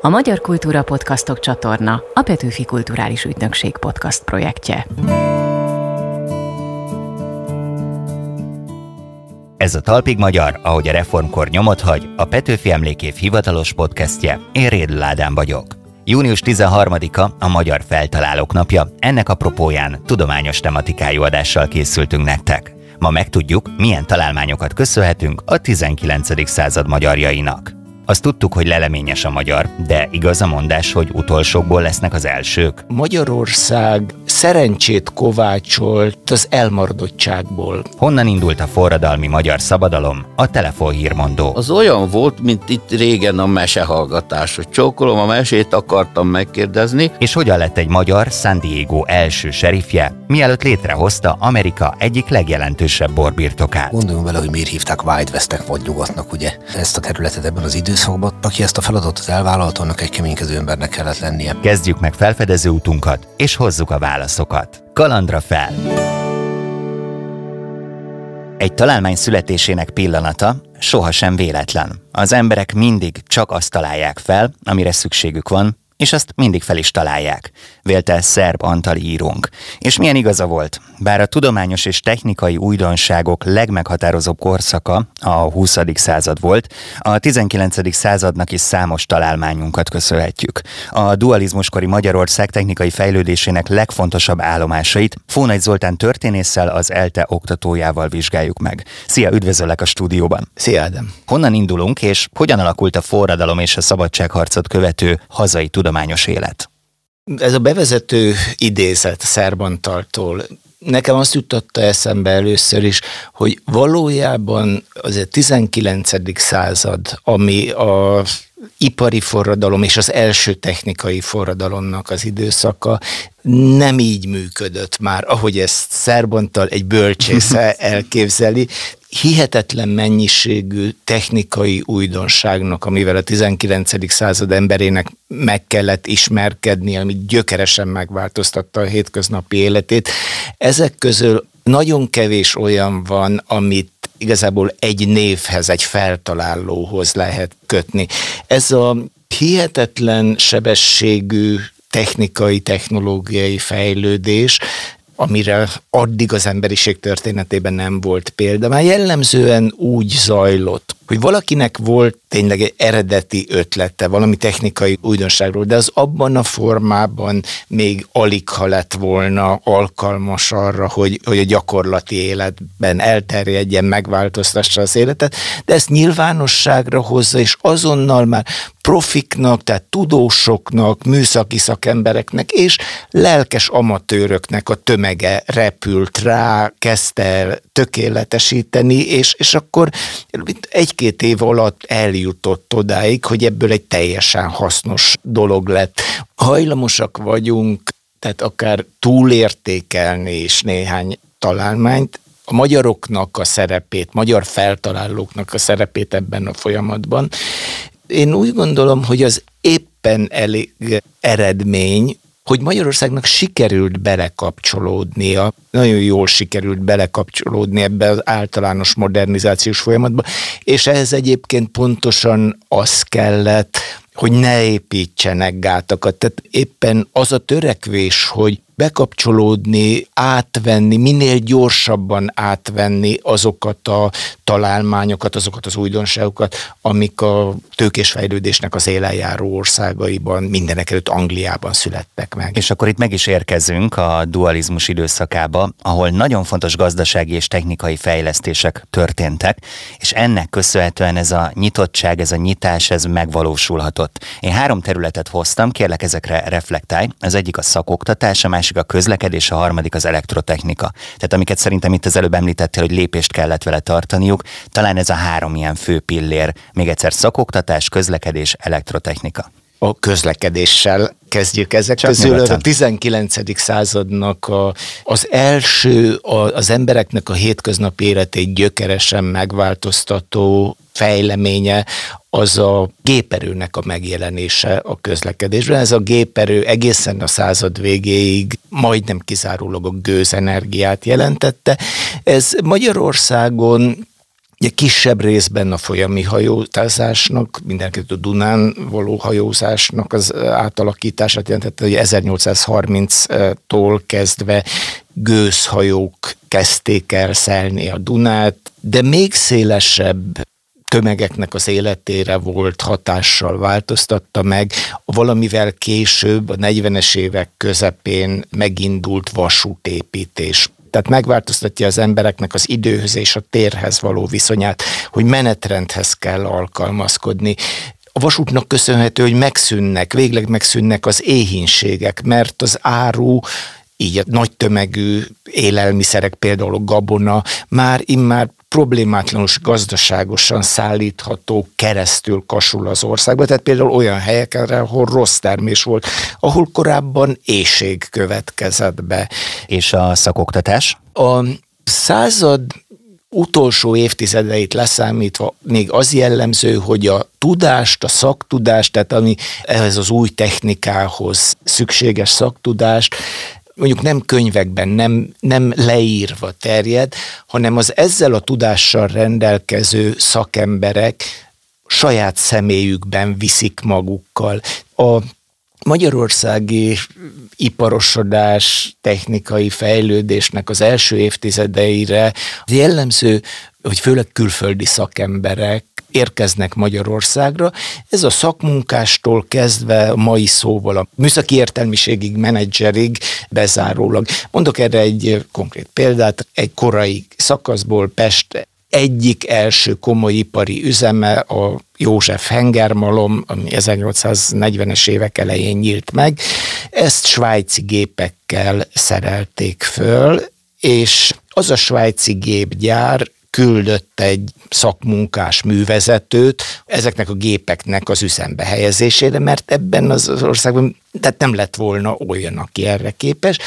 A Magyar Kultúra Podcastok csatorna a Petőfi Kulturális Ügynökség podcast projektje. Ez a Talpig Magyar, ahogy a reformkor nyomot hagy, a Petőfi Emlékév hivatalos podcastje. Én Rédl Ádám vagyok. Június 13-a a Magyar Feltalálók napja, ennek apropóján tudományos tematikájú adással készültünk nektek. Ma megtudjuk, milyen találmányokat köszönhetünk a 19. század magyarjainak. Azt tudtuk, hogy leleményes a magyar, de igaz a mondás, hogy utolsókból lesznek az elsők? Magyarország szerencsét kovácsolt az elmaradottságból. Honnan indult a forradalmi magyar szabadalom? A telefonhírmondó. Az olyan volt, mint itt régen a mesehallgatás, hogy csókolom a mesét, akartam megkérdezni. És hogyan lett egy magyar San Diego első serifje, mielőtt létrehozta Amerika egyik legjelentősebb borbirtokát? Gondoljunk bele, hogy miért hívták Wild Westnek vagy nyugatnak, ugye? Ezt a területet ebben az időszakban, aki ezt a feladatot elvállalta, annak egy keménykező embernek kellett lennie. Kezdjük meg felfedező utunkat, és hozzuk a válaszokat. Kalandra fel! Egy találmány születésének pillanata sohasem véletlen. Az emberek mindig csak azt találják fel, amire szükségük van, és azt mindig fel is találják, vélte Szerb Antali írónk. És milyen igaza volt, bár a tudományos és technikai újdonságok legmeghatározóbb korszaka a 20. század volt, a 19. századnak is számos találmányunkat köszönhetjük. A dualizmuskori Magyarország technikai fejlődésének legfontosabb állomásait Fónagy Zoltán történésszel az ELTE oktatójával vizsgáljuk meg. Szia, üdvözöllek a stúdióban! Szia, Ádám! Honnan indulunk, és hogyan alakult a forradalom és a szabadságharcot követő hazai tudományos élet? Ez a bevezető idézet Szerbantaltól nekem azt jutotta eszembe először is, hogy valójában az a 19. század, ami a ipari forradalom és az első technikai forradalomnak az időszaka nem így működött már, ahogy ezt Szerbontal egy bölcsésze elképzeli, hihetetlen mennyiségű technikai újdonságnak, amivel a 19. század emberének meg kellett ismerkedni, ami gyökeresen megváltoztatta a hétköznapi életét. Ezek közül nagyon kevés olyan van, amit igazából egy névhez, egy feltalálóhoz lehet kötni. Ez a hihetetlen sebességű technikai, technológiai fejlődés amire addig az emberiség történetében nem volt példa. Már jellemzően úgy zajlott, hogy valakinek volt tényleg egy eredeti ötlete, valami technikai újdonságról, de az abban a formában még alig ha lett volna alkalmas arra, hogy, hogy a gyakorlati életben elterjedjen, megváltoztassa az életet, de ezt nyilvánosságra hozza, és azonnal már profiknak, tehát tudósoknak, műszaki szakembereknek és lelkes amatőröknek a tömege repült rá, kezdte el tökéletesíteni, és, és akkor egy-két év alatt eljutott odáig, hogy ebből egy teljesen hasznos dolog lett. Hajlamosak vagyunk, tehát akár túlértékelni is néhány találmányt, a magyaroknak a szerepét, magyar feltalálóknak a szerepét ebben a folyamatban. Én úgy gondolom, hogy az éppen elég eredmény, hogy Magyarországnak sikerült belekapcsolódnia, nagyon jól sikerült belekapcsolódni ebbe az általános modernizációs folyamatba, és ehhez egyébként pontosan az kellett, hogy ne építsenek gátakat. Tehát éppen az a törekvés, hogy bekapcsolódni, átvenni, minél gyorsabban átvenni azokat a találmányokat, azokat az újdonságokat, amik a tőkésfejlődésnek az élenjáró országaiban, mindenek előtt Angliában születtek meg. És akkor itt meg is érkezünk a dualizmus időszakába, ahol nagyon fontos gazdasági és technikai fejlesztések történtek, és ennek köszönhetően ez a nyitottság, ez a nyitás, ez megvalósulhatott. Én három területet hoztam, kérlek ezekre reflektálj. Az egyik a szakoktatás, a másik másik a közlekedés, a harmadik az elektrotechnika. Tehát amiket szerintem itt az előbb említettél, hogy lépést kellett vele tartaniuk, talán ez a három ilyen fő pillér. Még egyszer szakoktatás, közlekedés, elektrotechnika a közlekedéssel kezdjük ezek Csak közül. Nyugodtan. A 19. századnak a, az első, a, az embereknek a hétköznapi életét gyökeresen megváltoztató fejleménye az a géperőnek a megjelenése a közlekedésben. Ez a géperő egészen a század végéig majdnem kizárólag a gőzenergiát jelentette. Ez Magyarországon Ugye kisebb részben a folyami hajózásnak, mindenkit a Dunán való hajózásnak az átalakítását jelentette, hogy 1830-tól kezdve gőzhajók kezdték el szelni a Dunát, de még szélesebb tömegeknek az életére volt hatással, változtatta meg. Valamivel később, a 40-es évek közepén megindult vasútépítés tehát megváltoztatja az embereknek az időhöz és a térhez való viszonyát, hogy menetrendhez kell alkalmazkodni. A vasútnak köszönhető, hogy megszűnnek, végleg megszűnnek az éhínségek, mert az áru így a nagy tömegű élelmiszerek, például a gabona, már immár problémátlanul gazdaságosan szállítható keresztül kasul az országba. Tehát például olyan helyekre, ahol rossz termés volt, ahol korábban éjség következett be. És a szakoktatás? A század utolsó évtizedeit leszámítva még az jellemző, hogy a tudást, a szaktudást, tehát ami ehhez az új technikához szükséges szaktudást mondjuk nem könyvekben, nem, nem leírva terjed, hanem az ezzel a tudással rendelkező szakemberek saját személyükben viszik magukkal. A magyarországi iparosodás, technikai fejlődésnek az első évtizedeire jellemző, hogy főleg külföldi szakemberek érkeznek Magyarországra. Ez a szakmunkástól kezdve a mai szóval a műszaki értelmiségig, menedzserig bezárólag. Mondok erre egy konkrét példát. Egy korai szakaszból Pest egyik első komoly ipari üzeme a József Hengermalom, ami 1840-es évek elején nyílt meg. Ezt svájci gépekkel szerelték föl, és az a svájci gépgyár küldött egy szakmunkás művezetőt ezeknek a gépeknek az üzembe helyezésére, mert ebben az országban tehát nem lett volna olyan, aki erre képes.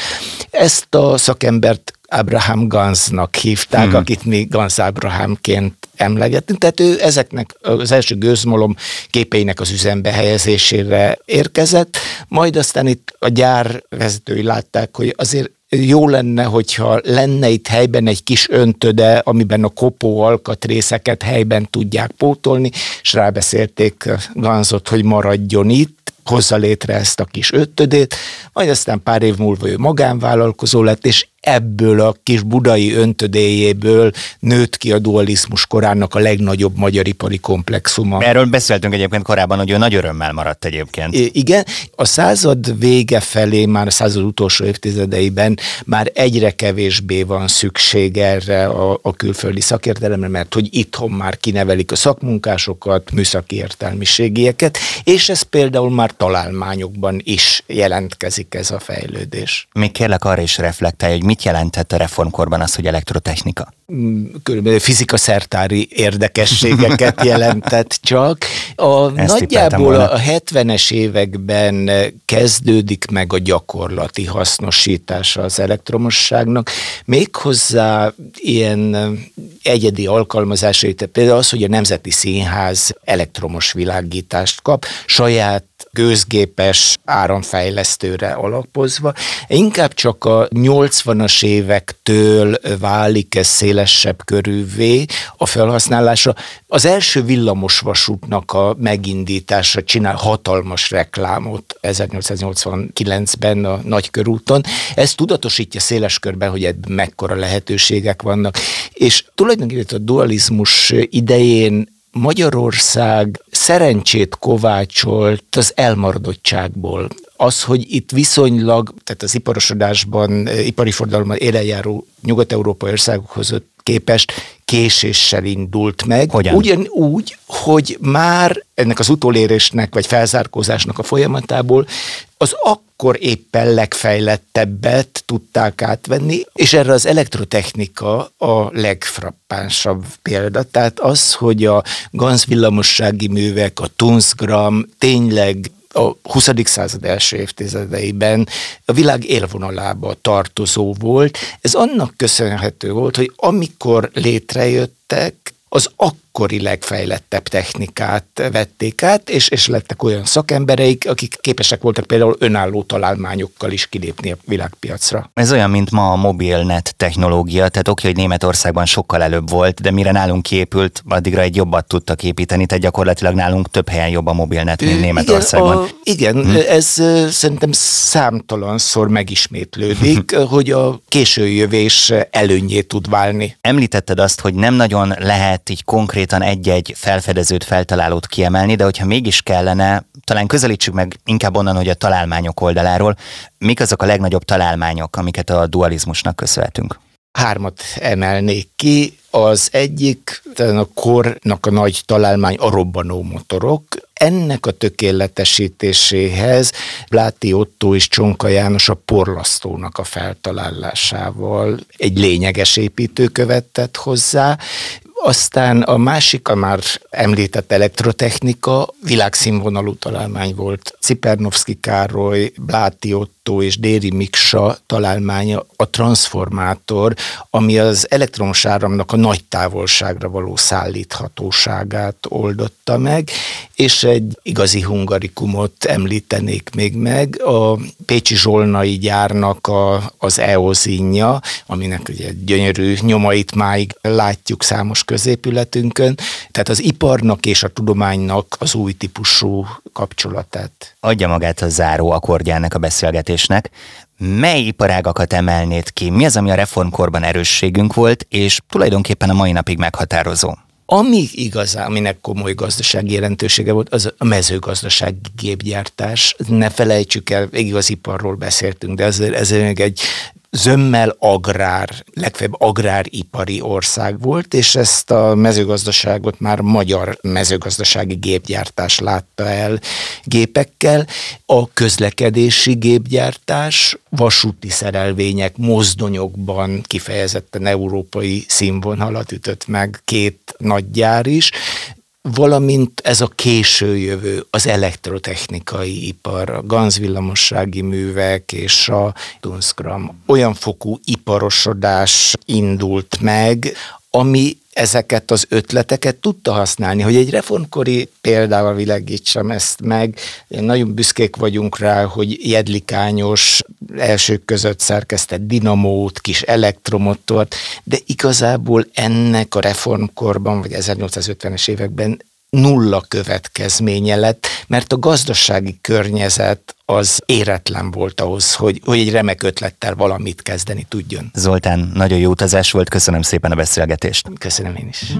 Ezt a szakembert Abraham Gansnak hívták, hmm. akit mi Gans Abrahamként emlegetünk. Tehát ő ezeknek az első gőzmolom képeinek az üzembe helyezésére érkezett, majd aztán itt a gyár vezetői látták, hogy azért jó lenne, hogyha lenne itt helyben egy kis öntöde, amiben a kopó alkatrészeket helyben tudják pótolni, és rábeszélték Ganzot, hogy maradjon itt, hozza létre ezt a kis ötödét, majd aztán pár év múlva ő magánvállalkozó lett, és ebből a kis budai öntödéjéből nőtt ki a dualizmus korának a legnagyobb magyar ipari komplexuma. Erről beszéltünk egyébként korábban, hogy ő nagy örömmel maradt egyébként. I- igen, a század vége felé, már a század utolsó évtizedeiben már egyre kevésbé van szükség erre a, a külföldi szakértelemre, mert hogy itthon már kinevelik a szakmunkásokat, műszaki értelmiségieket, és ez például már találmányokban is jelentkezik ez a fejlődés. Még kérlek arra is reflektálj, hogy mit jelentett a reformkorban az, hogy elektrotechnika? Mm, körülbelül fizika-szertári érdekességeket jelentett csak. A, Ezt nagyjából a 70-es években kezdődik meg a gyakorlati hasznosítása az elektromosságnak, méghozzá ilyen egyedi alkalmazásai, például az, hogy a Nemzeti Színház elektromos világítást kap, saját gőzgépes áramfejlesztőre alapozva. Inkább csak a 80-as évektől válik ez szélesebb körülvé a felhasználása. Az első villamosvasútnak a megindítása csinál hatalmas reklámot 1889-ben a Nagykörúton. Ez tudatosítja széles körben, hogy ebben mekkora lehetőségek vannak. És tulajdonképpen a dualizmus idején Magyarország szerencsét kovácsolt az elmaradottságból. Az, hogy itt viszonylag, tehát az iparosodásban, ipari forradalomban élenjáró nyugat-európai országokhoz képest késéssel indult meg. Hogyan? Ugyanúgy, hogy már ennek az utolérésnek vagy felzárkózásnak a folyamatából az akkor éppen legfejlettebbet tudták átvenni, és erre az elektrotechnika a legfrappánsabb példa. Tehát az, hogy a Ganz villamossági művek, a Tunzgram tényleg a 20. század első évtizedeiben a világ élvonalába tartozó volt. Ez annak köszönhető volt, hogy amikor létrejöttek, az akkor akkori legfejlettebb technikát vették át, és, és lettek olyan szakembereik, akik képesek voltak például önálló találmányokkal is kilépni a világpiacra. Ez olyan, mint ma a mobilnet technológia, tehát oké, hogy Németországban sokkal előbb volt, de mire nálunk kiépült, addigra egy jobbat tudtak építeni, tehát gyakorlatilag nálunk több helyen jobb a mobilnet, mint Németországban. Igen, a, igen hm. ez szerintem számtalanszor megismétlődik, hogy a későjövés előnyét tud válni. Említetted azt, hogy nem nagyon lehet így konkrétan egy-egy felfedezőt, feltalálót kiemelni, de hogyha mégis kellene, talán közelítsük meg inkább onnan, hogy a találmányok oldaláról, mik azok a legnagyobb találmányok, amiket a dualizmusnak köszönhetünk? Hármat emelnék ki. Az egyik, a kornak a nagy találmány a robbanó motorok. Ennek a tökéletesítéséhez Bláti Otto és Csonka János a porlasztónak a feltalálásával egy lényeges építőkövet tett hozzá, aztán a másik, a már említett elektrotechnika, világszínvonalú találmány volt. Cipernovszki Károly, Bláti Otto és Déri Miksa találmánya a transformátor, ami az elektromos áramnak a nagy távolságra való szállíthatóságát oldotta meg, és egy igazi hungarikumot említenék még meg, a Pécsi Zsolnai gyárnak a, az EOZinja, aminek ugye gyönyörű nyomait máig látjuk számos középületünkön, tehát az iparnak és a tudománynak az új típusú kapcsolatát. Adja magát a záró akkordjának a beszélgetésnek. Mely iparágakat emelnéd ki? Mi az, ami a reformkorban erősségünk volt, és tulajdonképpen a mai napig meghatározó? Ami igazán, aminek komoly gazdasági jelentősége volt, az a mezőgazdasági gépgyártás. Ne felejtsük el, végig az iparról beszéltünk, de ezért, ezért egy zömmel agrár, legfeljebb agráripari ország volt, és ezt a mezőgazdaságot már magyar mezőgazdasági gépgyártás látta el gépekkel. A közlekedési gépgyártás, vasúti szerelvények, mozdonyokban kifejezetten európai színvonalat ütött meg két nagy gyár is, valamint ez a késő jövő, az elektrotechnikai ipar, a ganzvillamossági művek és a Dunskram olyan fokú iparosodás indult meg, ami ezeket az ötleteket tudta használni, hogy egy reformkori példával világítsam ezt meg. Nagyon büszkék vagyunk rá, hogy jedlikányos elsők között szerkesztett dinamót, kis elektromotort, de igazából ennek a reformkorban, vagy 1850-es években nulla következménye lett, mert a gazdasági környezet az éretlen volt ahhoz, hogy, hogy egy remek ötlettel valamit kezdeni tudjon. Zoltán, nagyon jó utazás volt, köszönöm szépen a beszélgetést. Köszönöm én is.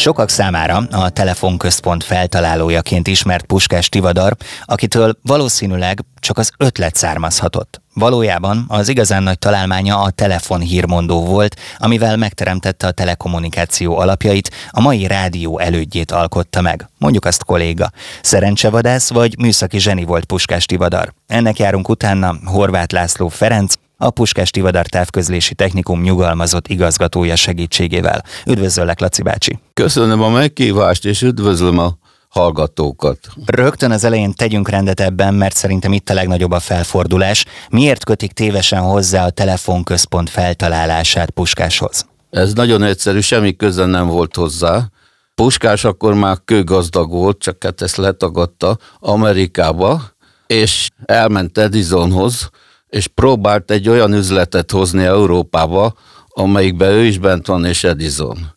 Sokak számára a telefonközpont feltalálójaként ismert Puskás Tivadar, akitől valószínűleg csak az ötlet származhatott. Valójában az igazán nagy találmánya a telefonhírmondó volt, amivel megteremtette a telekommunikáció alapjait, a mai rádió elődjét alkotta meg. Mondjuk azt kolléga. Szerencsevadász vagy műszaki zseni volt Puskás Tivadar. Ennek járunk utána Horváth László Ferenc, a Puskás Tivadar távközlési technikum nyugalmazott igazgatója segítségével. Üdvözöllek, Laci bácsi! Köszönöm a meghívást, és üdvözlöm a hallgatókat. Rögtön az elején tegyünk rendet ebben, mert szerintem itt a legnagyobb a felfordulás. Miért kötik tévesen hozzá a telefonközpont feltalálását Puskáshoz? Ez nagyon egyszerű, semmi köze nem volt hozzá. Puskás akkor már kőgazdag volt, csak hát ezt letagadta Amerikába, és elment Edisonhoz, és próbált egy olyan üzletet hozni Európába, amelyikben ő is bent van, és Edison.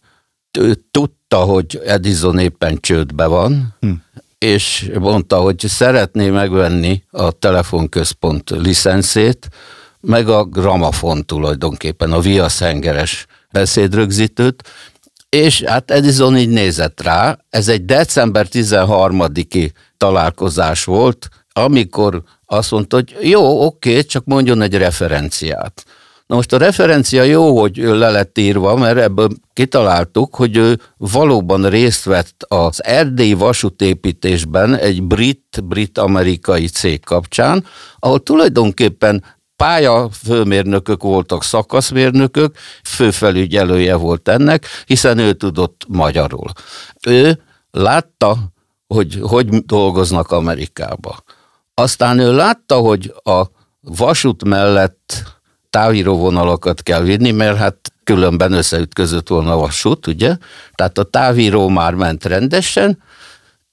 Ő tudta, hogy Edison éppen csődbe van, hm. és mondta, hogy szeretné megvenni a telefonközpont licenszét, meg a gramafon tulajdonképpen, a viaszengeres beszédrögzítőt, és hát Edison így nézett rá, ez egy december 13-i találkozás volt, amikor azt mondta, hogy jó, oké, csak mondjon egy referenciát. Na most a referencia jó, hogy le lett írva, mert ebből kitaláltuk, hogy ő valóban részt vett az erdélyi vasútépítésben egy brit-brit-amerikai cég kapcsán, ahol tulajdonképpen pálya főmérnökök voltak szakaszmérnökök, főfelügyelője volt ennek, hiszen ő tudott magyarul. Ő látta, hogy hogy dolgoznak Amerikába Aztán ő látta, hogy a vasút mellett távíróvonalakat kell vinni, mert hát különben összeütközött volna a vasút, ugye? Tehát a távíró már ment rendesen,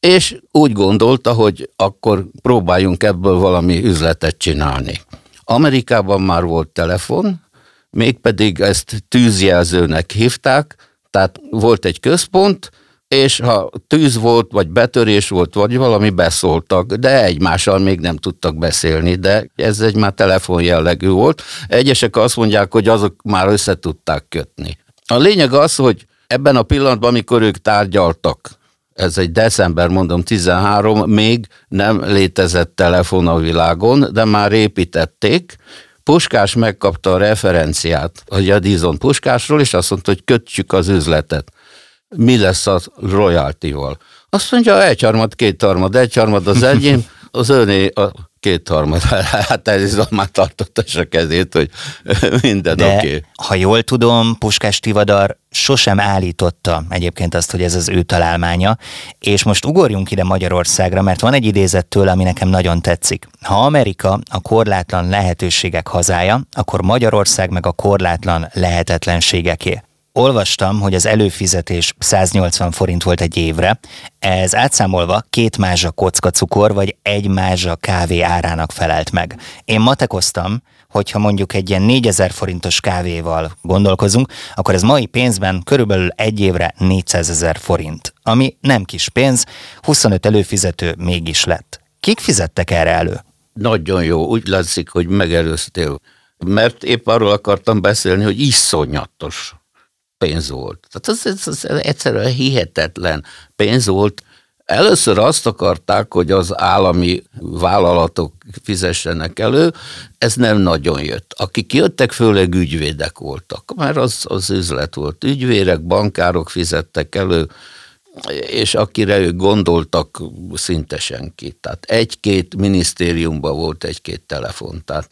és úgy gondolta, hogy akkor próbáljunk ebből valami üzletet csinálni. Amerikában már volt telefon, mégpedig ezt tűzjelzőnek hívták, tehát volt egy központ, és ha tűz volt, vagy betörés volt, vagy valami beszóltak, de egymással még nem tudtak beszélni, de ez egy már telefon jellegű volt. Egyesek azt mondják, hogy azok már össze tudták kötni. A lényeg az, hogy ebben a pillanatban, amikor ők tárgyaltak, ez egy december, mondom 13, még nem létezett telefon a világon, de már építették, Puskás megkapta a referenciát a Jadizon Puskásról, és azt mondta, hogy kötjük az üzletet mi lesz a royalty-val. Azt mondja, egyharmad, kétharmad, egyharmad az enyém, az öné a kétharmad. Hát ez már tartotta a kezét, hogy minden oké. Okay. ha jól tudom, Puskás Tivadar sosem állította egyébként azt, hogy ez az ő találmánya, és most ugorjunk ide Magyarországra, mert van egy idézettől, ami nekem nagyon tetszik. Ha Amerika a korlátlan lehetőségek hazája, akkor Magyarország meg a korlátlan lehetetlenségeké olvastam, hogy az előfizetés 180 forint volt egy évre. Ez átszámolva két mázsa kocka cukor, vagy egy mázsa kávé árának felelt meg. Én matekoztam, hogyha mondjuk egy ilyen 4000 forintos kávéval gondolkozunk, akkor ez mai pénzben körülbelül egy évre 400 ezer forint, ami nem kis pénz, 25 előfizető mégis lett. Kik fizettek erre elő? Nagyon jó, úgy látszik, hogy megelőztél. Mert épp arról akartam beszélni, hogy iszonyatos pénz volt. Tehát ez, ez, ez egyszerűen hihetetlen pénz volt. Először azt akarták, hogy az állami vállalatok fizessenek elő, ez nem nagyon jött. Akik jöttek, főleg ügyvédek voltak, mert az, az üzlet volt. Ügyvérek, bankárok fizettek elő, és akire ők gondoltak, szinte senki. Tehát egy-két minisztériumban volt egy-két telefon. Tehát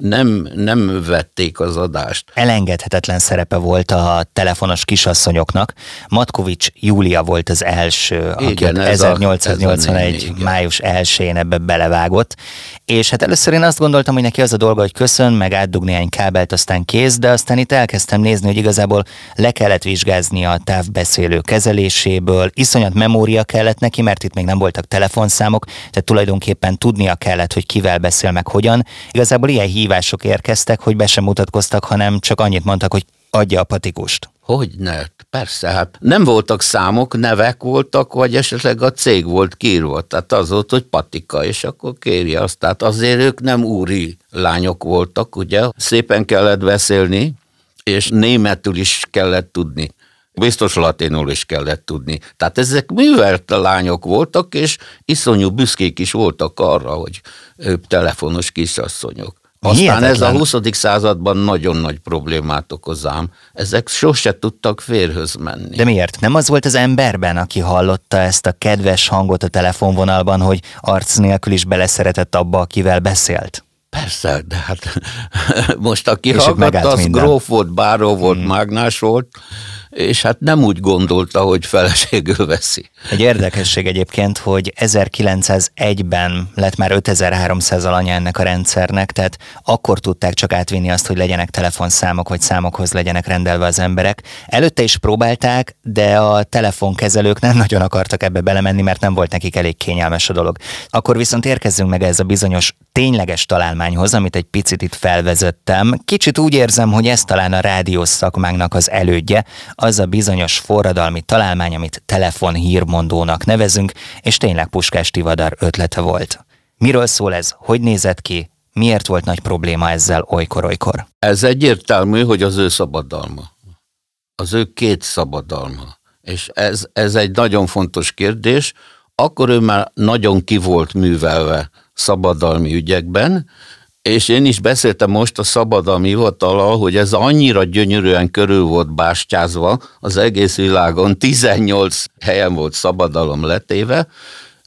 nem, nem vették az adást. Elengedhetetlen szerepe volt a telefonos kisasszonyoknak. Matkovics Júlia volt az első, igen, aki 1881. A, május 1-én ebbe belevágott. És hát először én azt gondoltam, hogy neki az a dolga, hogy köszön, meg átdug néhány kábelt, aztán kész, de aztán itt elkezdtem nézni, hogy igazából le kellett vizsgázni a távbeszélő kezeléséből, iszonyat memória kellett neki, mert itt még nem voltak telefonszámok, tehát tulajdonképpen tudnia kellett, hogy kivel beszél, meg hogyan. Igazából ilyen hív hívások érkeztek, hogy be sem mutatkoztak, hanem csak annyit mondtak, hogy adja a patikust. Hogy ne? Persze, hát nem voltak számok, nevek voltak, vagy esetleg a cég volt kiírva. Tehát az volt, hogy patika, és akkor kéri azt. Tehát azért ők nem úri lányok voltak, ugye? Szépen kellett beszélni, és németül is kellett tudni. Biztos latinul is kellett tudni. Tehát ezek művelt lányok voltak, és iszonyú büszkék is voltak arra, hogy ők telefonos kisasszonyok. Aztán Hihetetlen. ez a 20. században nagyon nagy problémát okozám. Ezek sose tudtak férhöz menni. De miért? Nem az volt az emberben, aki hallotta ezt a kedves hangot a telefonvonalban, hogy arc nélkül is beleszeretett abba, akivel beszélt? Persze, de hát most aki hallgatta, az gróf volt, báró volt, hmm. mágnás volt, és hát nem úgy gondolta, hogy feleségül veszi. Egy érdekesség egyébként, hogy 1901-ben lett már 5300 alanya ennek a rendszernek, tehát akkor tudták csak átvinni azt, hogy legyenek telefonszámok, vagy számokhoz legyenek rendelve az emberek. Előtte is próbálták, de a telefonkezelők nem nagyon akartak ebbe belemenni, mert nem volt nekik elég kényelmes a dolog. Akkor viszont érkezzünk meg ez a bizonyos tényleges találmányhoz, amit egy picit itt felvezettem. Kicsit úgy érzem, hogy ez talán a rádiós szakmánknak az elődje, az a bizonyos forradalmi találmány, amit telefon hírmondónak nevezünk, és tényleg Puskás Tivadar ötlete volt. Miről szól ez? Hogy nézett ki? Miért volt nagy probléma ezzel olykor-olykor? Ez egyértelmű, hogy az ő szabadalma. Az ő két szabadalma. És ez, ez egy nagyon fontos kérdés. Akkor ő már nagyon ki volt művelve szabadalmi ügyekben, és én is beszéltem most a szabadalmi hivatalal, hogy ez annyira gyönyörűen körül volt bástyázva az egész világon, 18 helyen volt szabadalom letéve,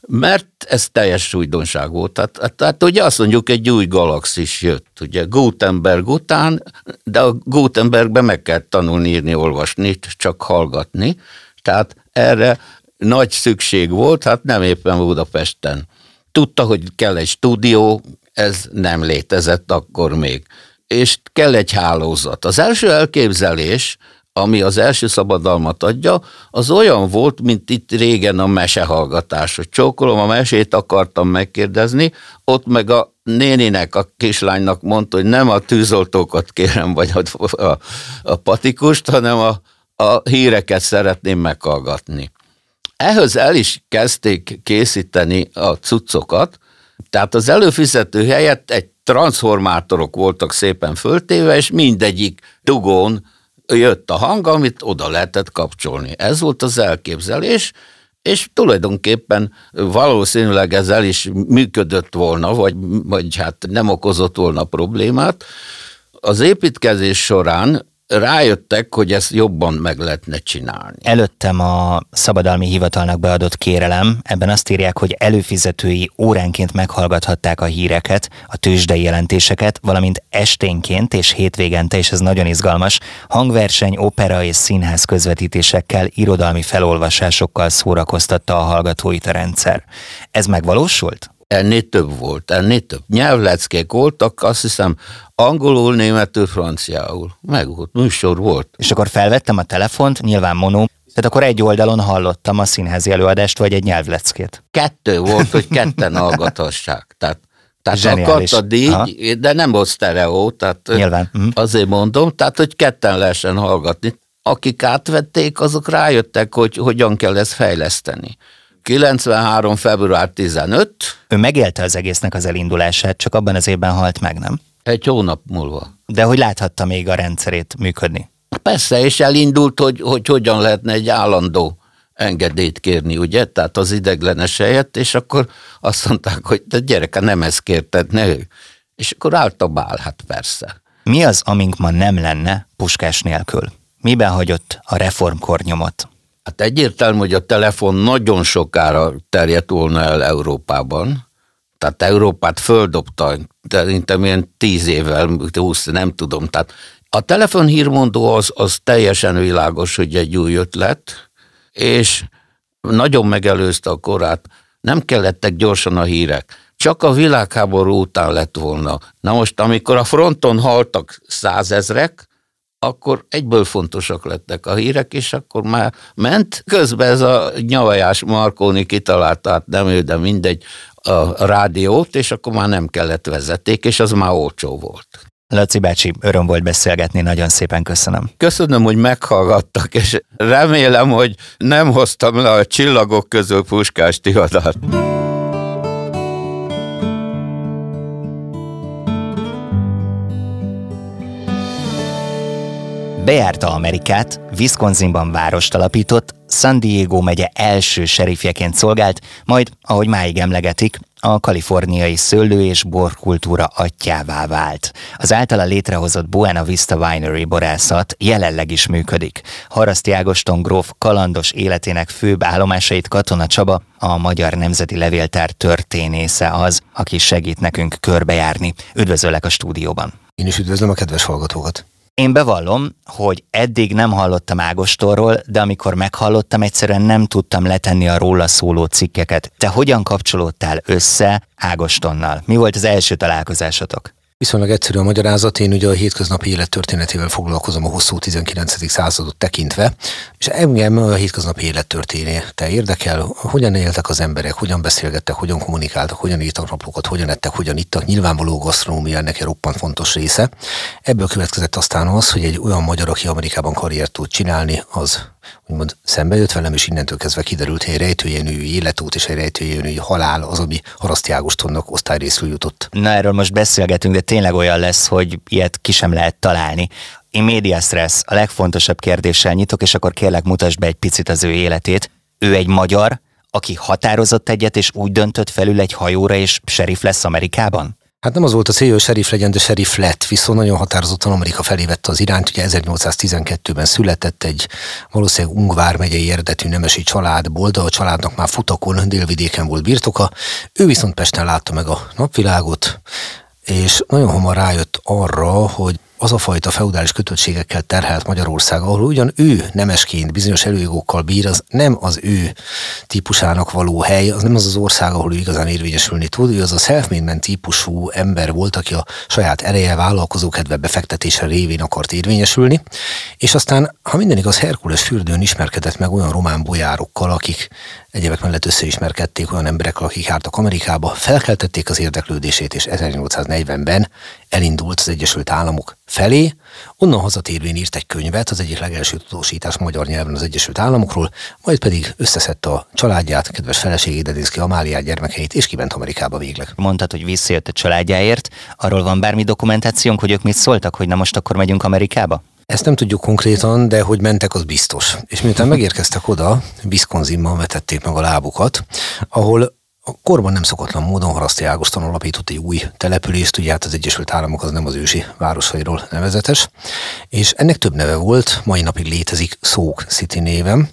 mert ez teljes újdonság volt. Tehát, tehát ugye azt mondjuk, egy új galaxis jött, ugye Gutenberg után, de a Gutenbergben meg kell tanulni írni, olvasni, csak hallgatni. Tehát erre nagy szükség volt, hát nem éppen Budapesten. Tudta, hogy kell egy stúdió, ez nem létezett akkor még. És kell egy hálózat. Az első elképzelés, ami az első szabadalmat adja, az olyan volt, mint itt régen a mesehallgatás, hogy csókolom, a mesét akartam megkérdezni, ott meg a néninek, a kislánynak mondta, hogy nem a tűzoltókat kérem, vagy a, a, a patikust, hanem a, a híreket szeretném meghallgatni. Ehhez el is kezdték készíteni a cuccokat, tehát az előfizető helyett egy transformátorok voltak szépen föltéve, és mindegyik dugón jött a hang, amit oda lehetett kapcsolni. Ez volt az elképzelés, és tulajdonképpen valószínűleg ez el is működött volna, vagy, vagy hát nem okozott volna problémát. Az építkezés során rájöttek, hogy ezt jobban meg lehetne csinálni. Előttem a szabadalmi hivatalnak beadott kérelem, ebben azt írják, hogy előfizetői óránként meghallgathatták a híreket, a tőzsdei jelentéseket, valamint esténként és hétvégente, és ez nagyon izgalmas, hangverseny, opera és színház közvetítésekkel, irodalmi felolvasásokkal szórakoztatta a hallgatóit a rendszer. Ez megvalósult? Ennél több volt, ennél több. Nyelvleckék voltak, azt hiszem angolul, németül, franciául. Meg volt, műsor volt. És akkor felvettem a telefont, nyilván monó, tehát akkor egy oldalon hallottam a színházi előadást, vagy egy nyelvleckét. Kettő volt, hogy ketten hallgathassák. Tehát, tehát Zseniális. akartad így, Aha. de nem volt sztereó, tehát Nyilván. Mhm. azért mondom, tehát hogy ketten lehessen hallgatni. Akik átvették, azok rájöttek, hogy hogyan kell ezt fejleszteni. 93. február 15. Ő megélte az egésznek az elindulását, csak abban az évben halt meg, nem? Egy hónap múlva. De hogy láthatta még a rendszerét működni? Persze, és elindult, hogy, hogy hogyan lehetne egy állandó engedélyt kérni, ugye? Tehát az ideglenes helyett, és akkor azt mondták, hogy de gyereke, nem ezt kérted, ne ő. És akkor állt a bál, hát persze. Mi az, amink ma nem lenne puskás nélkül? Miben hagyott a reformkor nyomot? Hát egyértelmű, hogy a telefon nagyon sokára terjedt volna el Európában, tehát Európát földobta, szerintem ilyen tíz évvel, húsz, nem tudom. Tehát a telefonhírmondó az, az teljesen világos, hogy egy új ötlet, és nagyon megelőzte a korát. Nem kellettek gyorsan a hírek. Csak a világháború után lett volna. Na most, amikor a fronton haltak százezrek, akkor egyből fontosak lettek a hírek, és akkor már ment. Közben ez a nyavajás Markóni kitalálta, hát nem ő, de mindegy, a rádiót, és akkor már nem kellett vezeték, és az már olcsó volt. Laci bácsi, öröm volt beszélgetni, nagyon szépen köszönöm. Köszönöm, hogy meghallgattak, és remélem, hogy nem hoztam le a csillagok közül puskás tihadat. Bejárta Amerikát, Wisconsinban várost alapított, San Diego megye első serifjeként szolgált, majd, ahogy máig emlegetik, a kaliforniai szőlő és borkultúra atyává vált. Az általa létrehozott Buena Vista Winery borászat jelenleg is működik. Haraszti Ágoston gróf kalandos életének főbb állomásait Katona Csaba, a Magyar Nemzeti Levéltár történésze az, aki segít nekünk körbejárni. Üdvözöllek a stúdióban! Én is üdvözlöm a kedves hallgatókat! Én bevallom, hogy eddig nem hallottam Ágostorról, de amikor meghallottam, egyszerűen nem tudtam letenni a róla szóló cikkeket. Te hogyan kapcsolódtál össze Ágostonnal? Mi volt az első találkozásotok? Viszonylag egyszerű a magyarázat, én ugye a hétköznapi élet történetével foglalkozom a hosszú 19. századot tekintve, és engem a hétköznapi élet története érdekel, hogyan éltek az emberek, hogyan beszélgettek, hogyan kommunikáltak, hogyan írtak napokat, hogyan ettek, hogyan ittak. Nyilvánvaló gasztronómia ennek egy roppant fontos része. Ebből következett aztán az, hogy egy olyan magyar, aki Amerikában karriert tud csinálni, az úgymond szembe jött velem, és innentől kezdve kiderült, hogy egy rejtőjenői életút és egy rejtőjenői halál az, ami Haraszti Ágostonnak osztályrészről jutott. Na erről most beszélgetünk, de tényleg olyan lesz, hogy ilyet ki sem lehet találni. Én média stressz, a legfontosabb kérdéssel nyitok, és akkor kérlek mutasd be egy picit az ő életét. Ő egy magyar, aki határozott egyet, és úgy döntött felül egy hajóra, és serif lesz Amerikában? Hát nem az volt a célja, hogy serif legyen, de serif lett, viszont nagyon határozottan Amerika felé vette az irányt. Ugye 1812-ben született egy valószínűleg Ungvár megyei eredetű nemesi családból, de a családnak már futakon, délvidéken volt birtoka. Ő viszont Pesten látta meg a napvilágot, és nagyon hamar rájött arra, hogy az a fajta feudális kötöttségekkel terhelt Magyarország, ahol ugyan ő nemesként bizonyos előjogokkal bír, az nem az ő típusának való hely, az nem az az ország, ahol ő igazán érvényesülni tud, ő az a self típusú ember volt, aki a saját ereje, vállalkozókedve befektetése révén akart érvényesülni, és aztán, ha minden igaz, Herkules fürdőn ismerkedett meg olyan román bojárokkal, akik egyébek mellett összeismerkedték olyan emberek, akik jártak Amerikába, felkeltették az érdeklődését, és 1840-ben elindult az Egyesült Államok felé, onnan hazatérvén írt egy könyvet, az egyik legelső tudósítás magyar nyelven az Egyesült Államokról, majd pedig összeszedte a családját, kedves feleségét, Dedinszki Amáliát, gyermekeit, és kiment Amerikába végleg. Mondtad, hogy visszajött a családjáért. Arról van bármi dokumentációnk, hogy ők mit szóltak, hogy na most akkor megyünk Amerikába? Ezt nem tudjuk konkrétan, de hogy mentek, az biztos. És miután megérkeztek oda, Wisconsinban vetették meg a lábukat, ahol a korban nem szokatlan módon Haraszti Ágoston alapított egy új települést, ugye hát az Egyesült Államok az nem az ősi városairól nevezetes, és ennek több neve volt, mai napig létezik Szók City néven,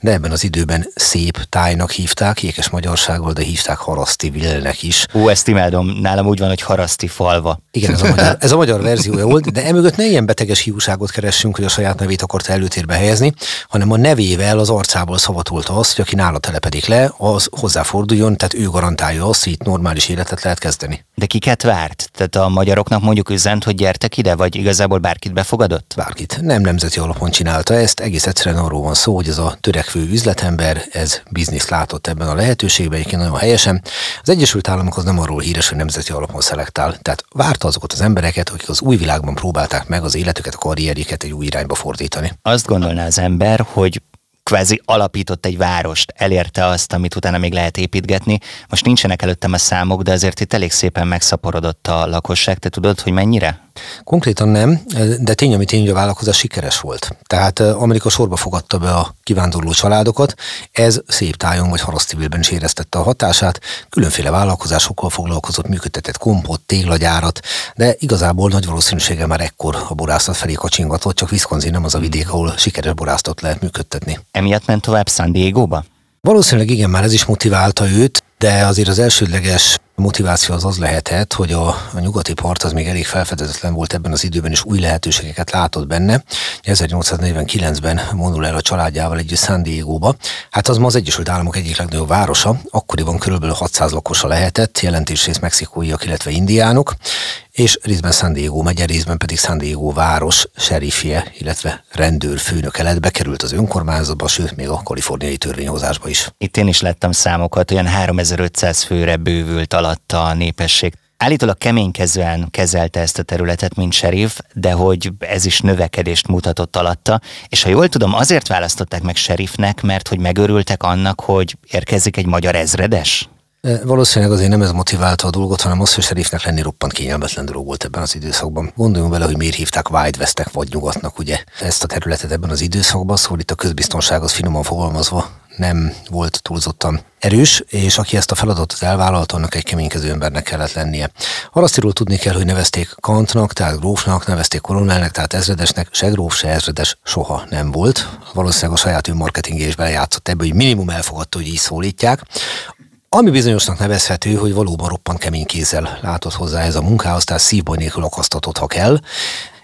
de ebben az időben szép tájnak hívták, ékes magyarsággal, de hívták Haraszti Villnek is. Ó, ezt imádom, nálam úgy van, hogy Haraszti falva. Igen, ez a magyar, ez a magyar verziója volt, de emögött ne ilyen beteges hiúságot keressünk, hogy a saját nevét akarta előtérbe helyezni, hanem a nevével az arcából szavatolta azt, hogy aki nála telepedik le, az hozzáforduljon, tehát ő garantálja azt, hogy itt normális életet lehet kezdeni. De kiket várt? Tehát a magyaroknak mondjuk üzent, hogy gyertek ide, vagy igazából bárkit befogadott? Bárkit. Nem nemzeti alapon csinálta ezt, egész egyszerűen arról van szó, hogy ez a törekvő üzletember, ez biznisz látott ebben a lehetőségben, egyébként nagyon helyesen. Az Egyesült Államok az nem arról híres, hogy nemzeti alapon szelektál. Tehát várta azokat az embereket, akik az új világban próbálták meg az életüket, a karrierjüket egy új irányba fordítani. Azt gondolná az ember, hogy kvázi alapított egy várost, elérte azt, amit utána még lehet építgetni. Most nincsenek előttem a számok, de azért itt elég szépen megszaporodott a lakosság. Te tudod, hogy mennyire? Konkrétan nem, de tény, ami tény, hogy a vállalkozás sikeres volt. Tehát Amerika sorba fogadta be a kivándorló családokat, ez szép tájon vagy harasztivilben is éreztette a hatását, különféle vállalkozásokkal foglalkozott, működtetett kompot, téglagyárat, de igazából nagy valószínűséggel már ekkor a borászat felé kacsingatott, csak Wisconsin nem az a vidék, ahol sikeres borászatot lehet működtetni. Emiatt ment tovább San Diego-ba? Valószínűleg igen, már ez is motiválta őt, de azért az elsődleges motiváció az az lehetett, hogy a, a nyugati part az még elég felfedezetlen volt ebben az időben, és új lehetőségeket látott benne. 1849-ben mondul el a családjával együtt San Diego-ba. Hát az ma az Egyesült Államok egyik legnagyobb városa, akkoriban körülbelül 600 lakosa lehetett, jelentés rész mexikóiak, illetve indiánok, és részben San Diego megye, részben pedig San Diego város serifje, illetve rendőrfőnöke lett, bekerült az önkormányzatba, sőt még a kaliforniai törvényhozásba is. Itt én is lettem számokat, olyan 3500 főre bővült alatta a népesség. Állítólag keménykezően kezelte ezt a területet, mint serif, de hogy ez is növekedést mutatott alatta, és ha jól tudom, azért választották meg serifnek, mert hogy megörültek annak, hogy érkezik egy magyar ezredes? Valószínűleg azért nem ez motiválta a dolgot, hanem az, hogy serifnek lenni roppant kényelmetlen dolog volt ebben az időszakban. Gondoljunk bele, hogy miért hívták White Westnek vagy nyugatnak, ugye ezt a területet ebben az időszakban, szóval itt a közbiztonság az finoman fogalmazva nem volt túlzottan erős, és aki ezt a feladatot elvállalta, annak egy keménykező embernek kellett lennie. Harasztiról tudni kell, hogy nevezték Kantnak, tehát grófnak, nevezték koronelnek, tehát ezredesnek, se gróf, se ezredes soha nem volt. Valószínűleg a saját önmarketingé is belejátszott ebbe, hogy minimum elfogadta, hogy így szólítják. Ami bizonyosnak nevezhető, hogy valóban roppant kemény kézzel látott hozzá ez a munkához, tehát szívbaj nélkül akasztatott, ha kell,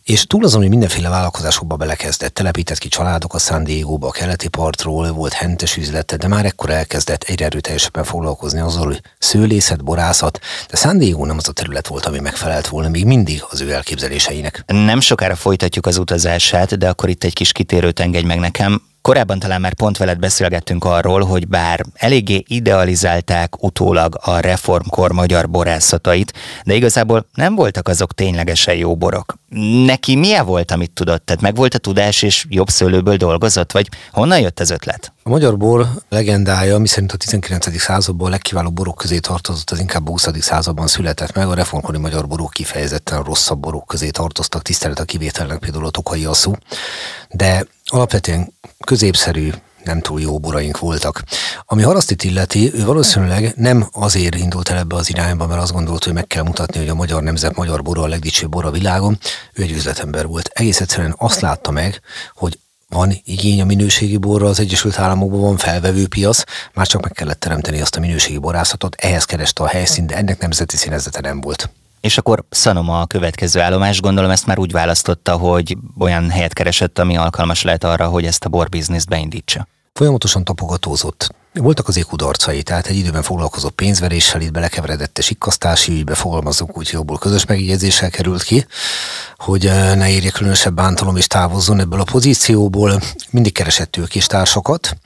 és túl azon, hogy mindenféle vállalkozásokba belekezdett, telepített ki a San Diego-ba, a keleti partról, volt hentes üzlete, de már ekkor elkezdett egyre erőteljesebben foglalkozni azzal, hogy szőlészet, borászat, de San Diego nem az a terület volt, ami megfelelt volna még mindig az ő elképzeléseinek. Nem sokára folytatjuk az utazását, de akkor itt egy kis kitérőt engedj meg nekem. Korábban talán már pont veled beszélgettünk arról, hogy bár eléggé idealizálták utólag a reformkor magyar borászatait, de igazából nem voltak azok ténylegesen jó borok. Neki milyen volt, amit tudott? Tehát meg volt a tudás, és jobb szőlőből dolgozott? Vagy honnan jött az ötlet? A magyar bor legendája, miszerint a 19. században a legkiválóbb borok közé tartozott, az inkább a 20. században született meg. A reformkori magyar borok kifejezetten a rosszabb borok közé tartoztak, tisztelet a kivételnek például a tokai asszú. De alapvetően középszerű, nem túl jó boraink voltak. Ami Harasztit illeti, ő valószínűleg nem azért indult el ebbe az irányba, mert azt gondolt, hogy meg kell mutatni, hogy a magyar nemzet magyar bora a legdicsőbb bor a világon. Ő egy üzletember volt. Egész egyszerűen azt látta meg, hogy van igény a minőségi borra, az Egyesült Államokban van felvevő piac, már csak meg kellett teremteni azt a minőségi borászatot, ehhez kereste a helyszínt, de ennek nemzeti színezete nem volt. És akkor Szanoma a következő állomás, gondolom ezt már úgy választotta, hogy olyan helyet keresett, ami alkalmas lehet arra, hogy ezt a borbizniszt beindítsa. Folyamatosan tapogatózott. Voltak azért kudarcai, tehát egy időben foglalkozott pénzveréssel, itt belekeveredett a sikkasztási ügybe, fogalmazunk úgy, jobból közös megjegyzéssel került ki, hogy eh, ne érje különösebb bántalom és távozzon ebből a pozícióból. Mindig keresett és társakat,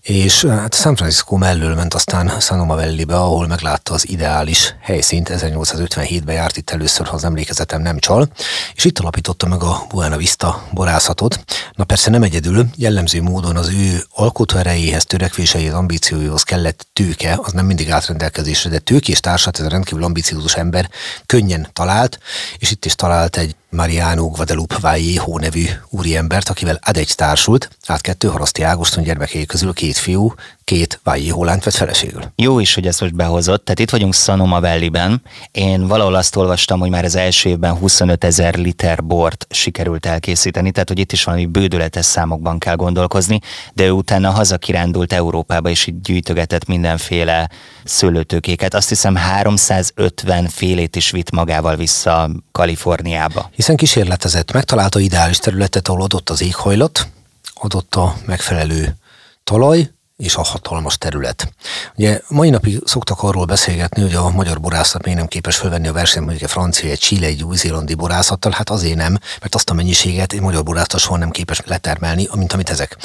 és eh, hát San Francisco mellől ment aztán Sonoma Valley-be, ahol meglátta az ideális helyszínt. 1857-ben járt itt először, ha az emlékezetem nem csal, és itt alapította meg a Buena Vista borászatot. Na persze nem egyedül, jellemző módon az ő alkotóerejéhez, törekvéseihez, ambícióihoz kellett tőke, az nem mindig átrendelkezésre, de tőkés társat, ez a rendkívül ambiciózus ember könnyen talált, és itt is talált egy Mariano Guadalupe Vallejo nevű úriembert, akivel egy társult, át kettő haraszti Ágoston gyermekei közül két fiú, két Vallejo lányt vett feleségül. Jó is, hogy ezt most behozott. Tehát itt vagyunk Sonoma Valley-ben. Én valahol azt olvastam, hogy már az első évben 25 ezer liter bort sikerült elkészíteni, tehát hogy itt is valami bődületes számokban kell gondolkozni, de ő utána hazakirándult Európába, és itt gyűjtögetett mindenféle szőlőtőkéket. Azt hiszem 350 félét is vitt magával vissza Kaliforniába. Hiszen kísérletezett, megtalálta ideális területet, ahol adott az éghajlat, adott a megfelelő talaj, és a hatalmas terület. Ugye mai napig szoktak arról beszélgetni, hogy a magyar borászat még nem képes fölvenni a versenyt mondjuk egy francia, egy chile, egy új-zélandi borászattal, hát azért nem, mert azt a mennyiséget egy magyar borászat soha nem képes letermelni, mint amit ezek.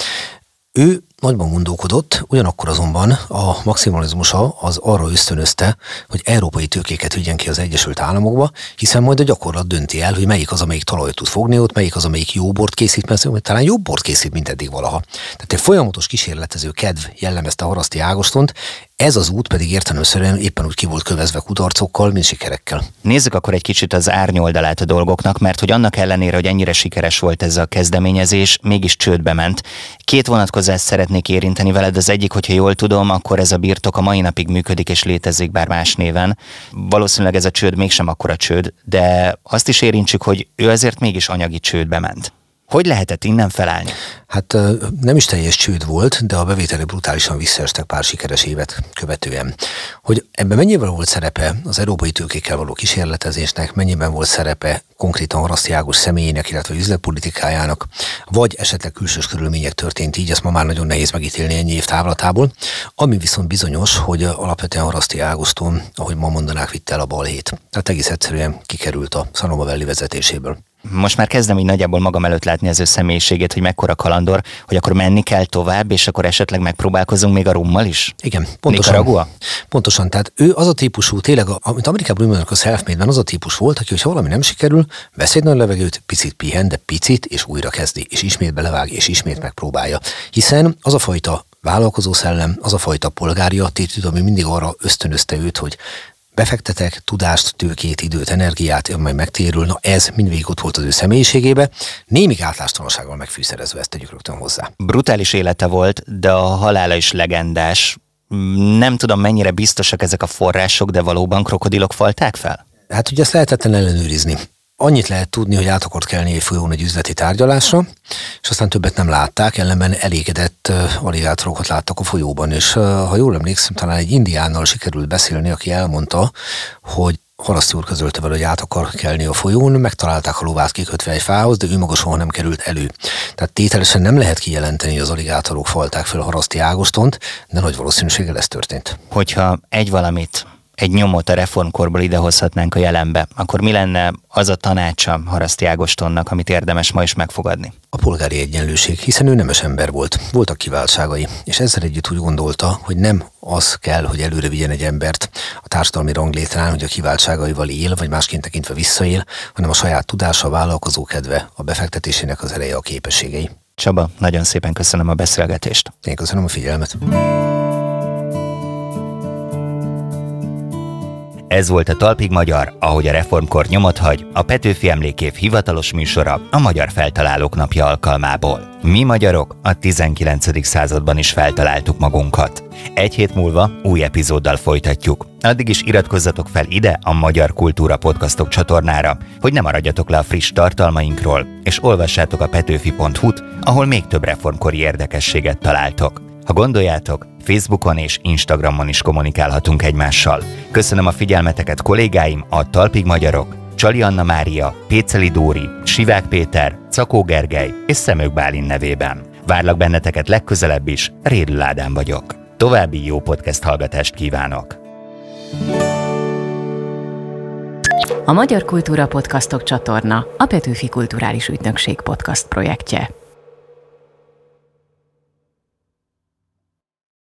Ő nagyban gondolkodott, ugyanakkor azonban a maximalizmusa az arra ösztönözte, hogy európai tőkéket vigyen ki az Egyesült Államokba, hiszen majd a gyakorlat dönti el, hogy melyik az, amelyik talajt tud fogni ott, melyik az, amelyik jó bort készít, mert talán jobb bort készít, mint eddig valaha. Tehát egy folyamatos kísérletező kedv jellemezte Haraszti Ágostont, ez az út pedig értelemszerűen éppen úgy ki volt kövezve kudarcokkal, mint sikerekkel. Nézzük akkor egy kicsit az árnyoldalát a dolgoknak, mert hogy annak ellenére, hogy ennyire sikeres volt ez a kezdeményezés, mégis csődbe ment. Két vonatkozást szeretnék érinteni veled. Az egyik, hogyha jól tudom, akkor ez a birtok a mai napig működik és létezik, bár más néven. Valószínűleg ez a csőd mégsem akkora csőd, de azt is érintsük, hogy ő azért mégis anyagi csődbe ment. Hogy lehetett innen felállni? Hát nem is teljes csőd volt, de a bevételek brutálisan visszaestek pár sikeres évet követően. Hogy ebben mennyivel volt szerepe az európai tőkékkel való kísérletezésnek, mennyiben volt szerepe konkrétan Haraszti Ágos személyének, illetve üzletpolitikájának, vagy esetleg külsős körülmények történt így, ezt ma már nagyon nehéz megítélni ennyi év távlatából. Ami viszont bizonyos, hogy alapvetően Haraszti Ágoston, ahogy ma mondanák, vitte el a balhét. Tehát egész egyszerűen kikerült a Szanoma vezetéséből most már kezdem így nagyjából magam előtt látni az ő személyiségét, hogy mekkora kalandor, hogy akkor menni kell tovább, és akkor esetleg megpróbálkozunk még a rummal is? Igen, pontosan. Nicaragua? Pontosan, tehát ő az a típusú, tényleg, amit Amerikában mondanak a self az a típus volt, aki, hogyha valami nem sikerül, vesz egy nagy levegőt, picit pihen, de picit, és újra kezdi, és ismét belevág, és ismét megpróbálja. Hiszen az a fajta vállalkozó szellem, az a fajta polgári attitűd, ami mindig arra ösztönözte őt, hogy befektetek tudást, tőkét, időt, energiát, majd megtérül, na ez mindvégig ott volt az ő személyiségébe, némi gátlástalansággal megfűszerezve, ezt tegyük rögtön hozzá. Brutális élete volt, de a halála is legendás. Nem tudom, mennyire biztosak ezek a források, de valóban krokodilok falták fel? Hát ugye ezt lehetetlen ellenőrizni annyit lehet tudni, hogy át akart kelni egy folyón egy üzleti tárgyalásra, és aztán többet nem látták, ellenben elégedett aligátorokat láttak a folyóban, és ha jól emlékszem, talán egy indiánnal sikerült beszélni, aki elmondta, hogy Haraszti úr közölte vele, hogy át akar kelni a folyón, megtalálták a lovát kikötve egy fához, de ő maga soha nem került elő. Tehát tételesen nem lehet kijelenteni, hogy az aligátorok falták fel Haraszti Ágostont, de nagy valószínűséggel ez történt. Hogyha egy valamit egy nyomot a reformkorból idehozhatnánk a jelenbe, akkor mi lenne az a tanácsa Haraszti Ágostonnak, amit érdemes ma is megfogadni? A polgári egyenlőség, hiszen ő nemes ember volt, voltak kiváltságai, és ezzel együtt úgy gondolta, hogy nem az kell, hogy előre vigyen egy embert a társadalmi ranglétrán, hogy a kiváltságaival él, vagy másként tekintve visszaél, hanem a saját tudása, a vállalkozó kedve, a befektetésének az ereje, a képességei. Csaba, nagyon szépen köszönöm a beszélgetést. Én köszönöm a figyelmet. Ez volt a Talpig Magyar, ahogy a reformkor nyomot hagy, a Petőfi Emlékév hivatalos műsora a Magyar Feltalálók Napja alkalmából. Mi magyarok a 19. században is feltaláltuk magunkat. Egy hét múlva új epizóddal folytatjuk. Addig is iratkozzatok fel ide a Magyar Kultúra Podcastok csatornára, hogy ne maradjatok le a friss tartalmainkról, és olvassátok a petőfi.hu-t, ahol még több reformkori érdekességet találtok. Ha gondoljátok, Facebookon és Instagramon is kommunikálhatunk egymással. Köszönöm a figyelmeteket kollégáim, a Talpig Magyarok, Csali Anna Mária, Péceli Dóri, Sivák Péter, Cakó Gergely és Szemök Bálin nevében. Várlak benneteket legközelebb is, Rédül Ádám vagyok. További jó podcast hallgatást kívánok! A Magyar Kultúra Podcastok csatorna a Petőfi Kulturális Ügynökség podcast projektje.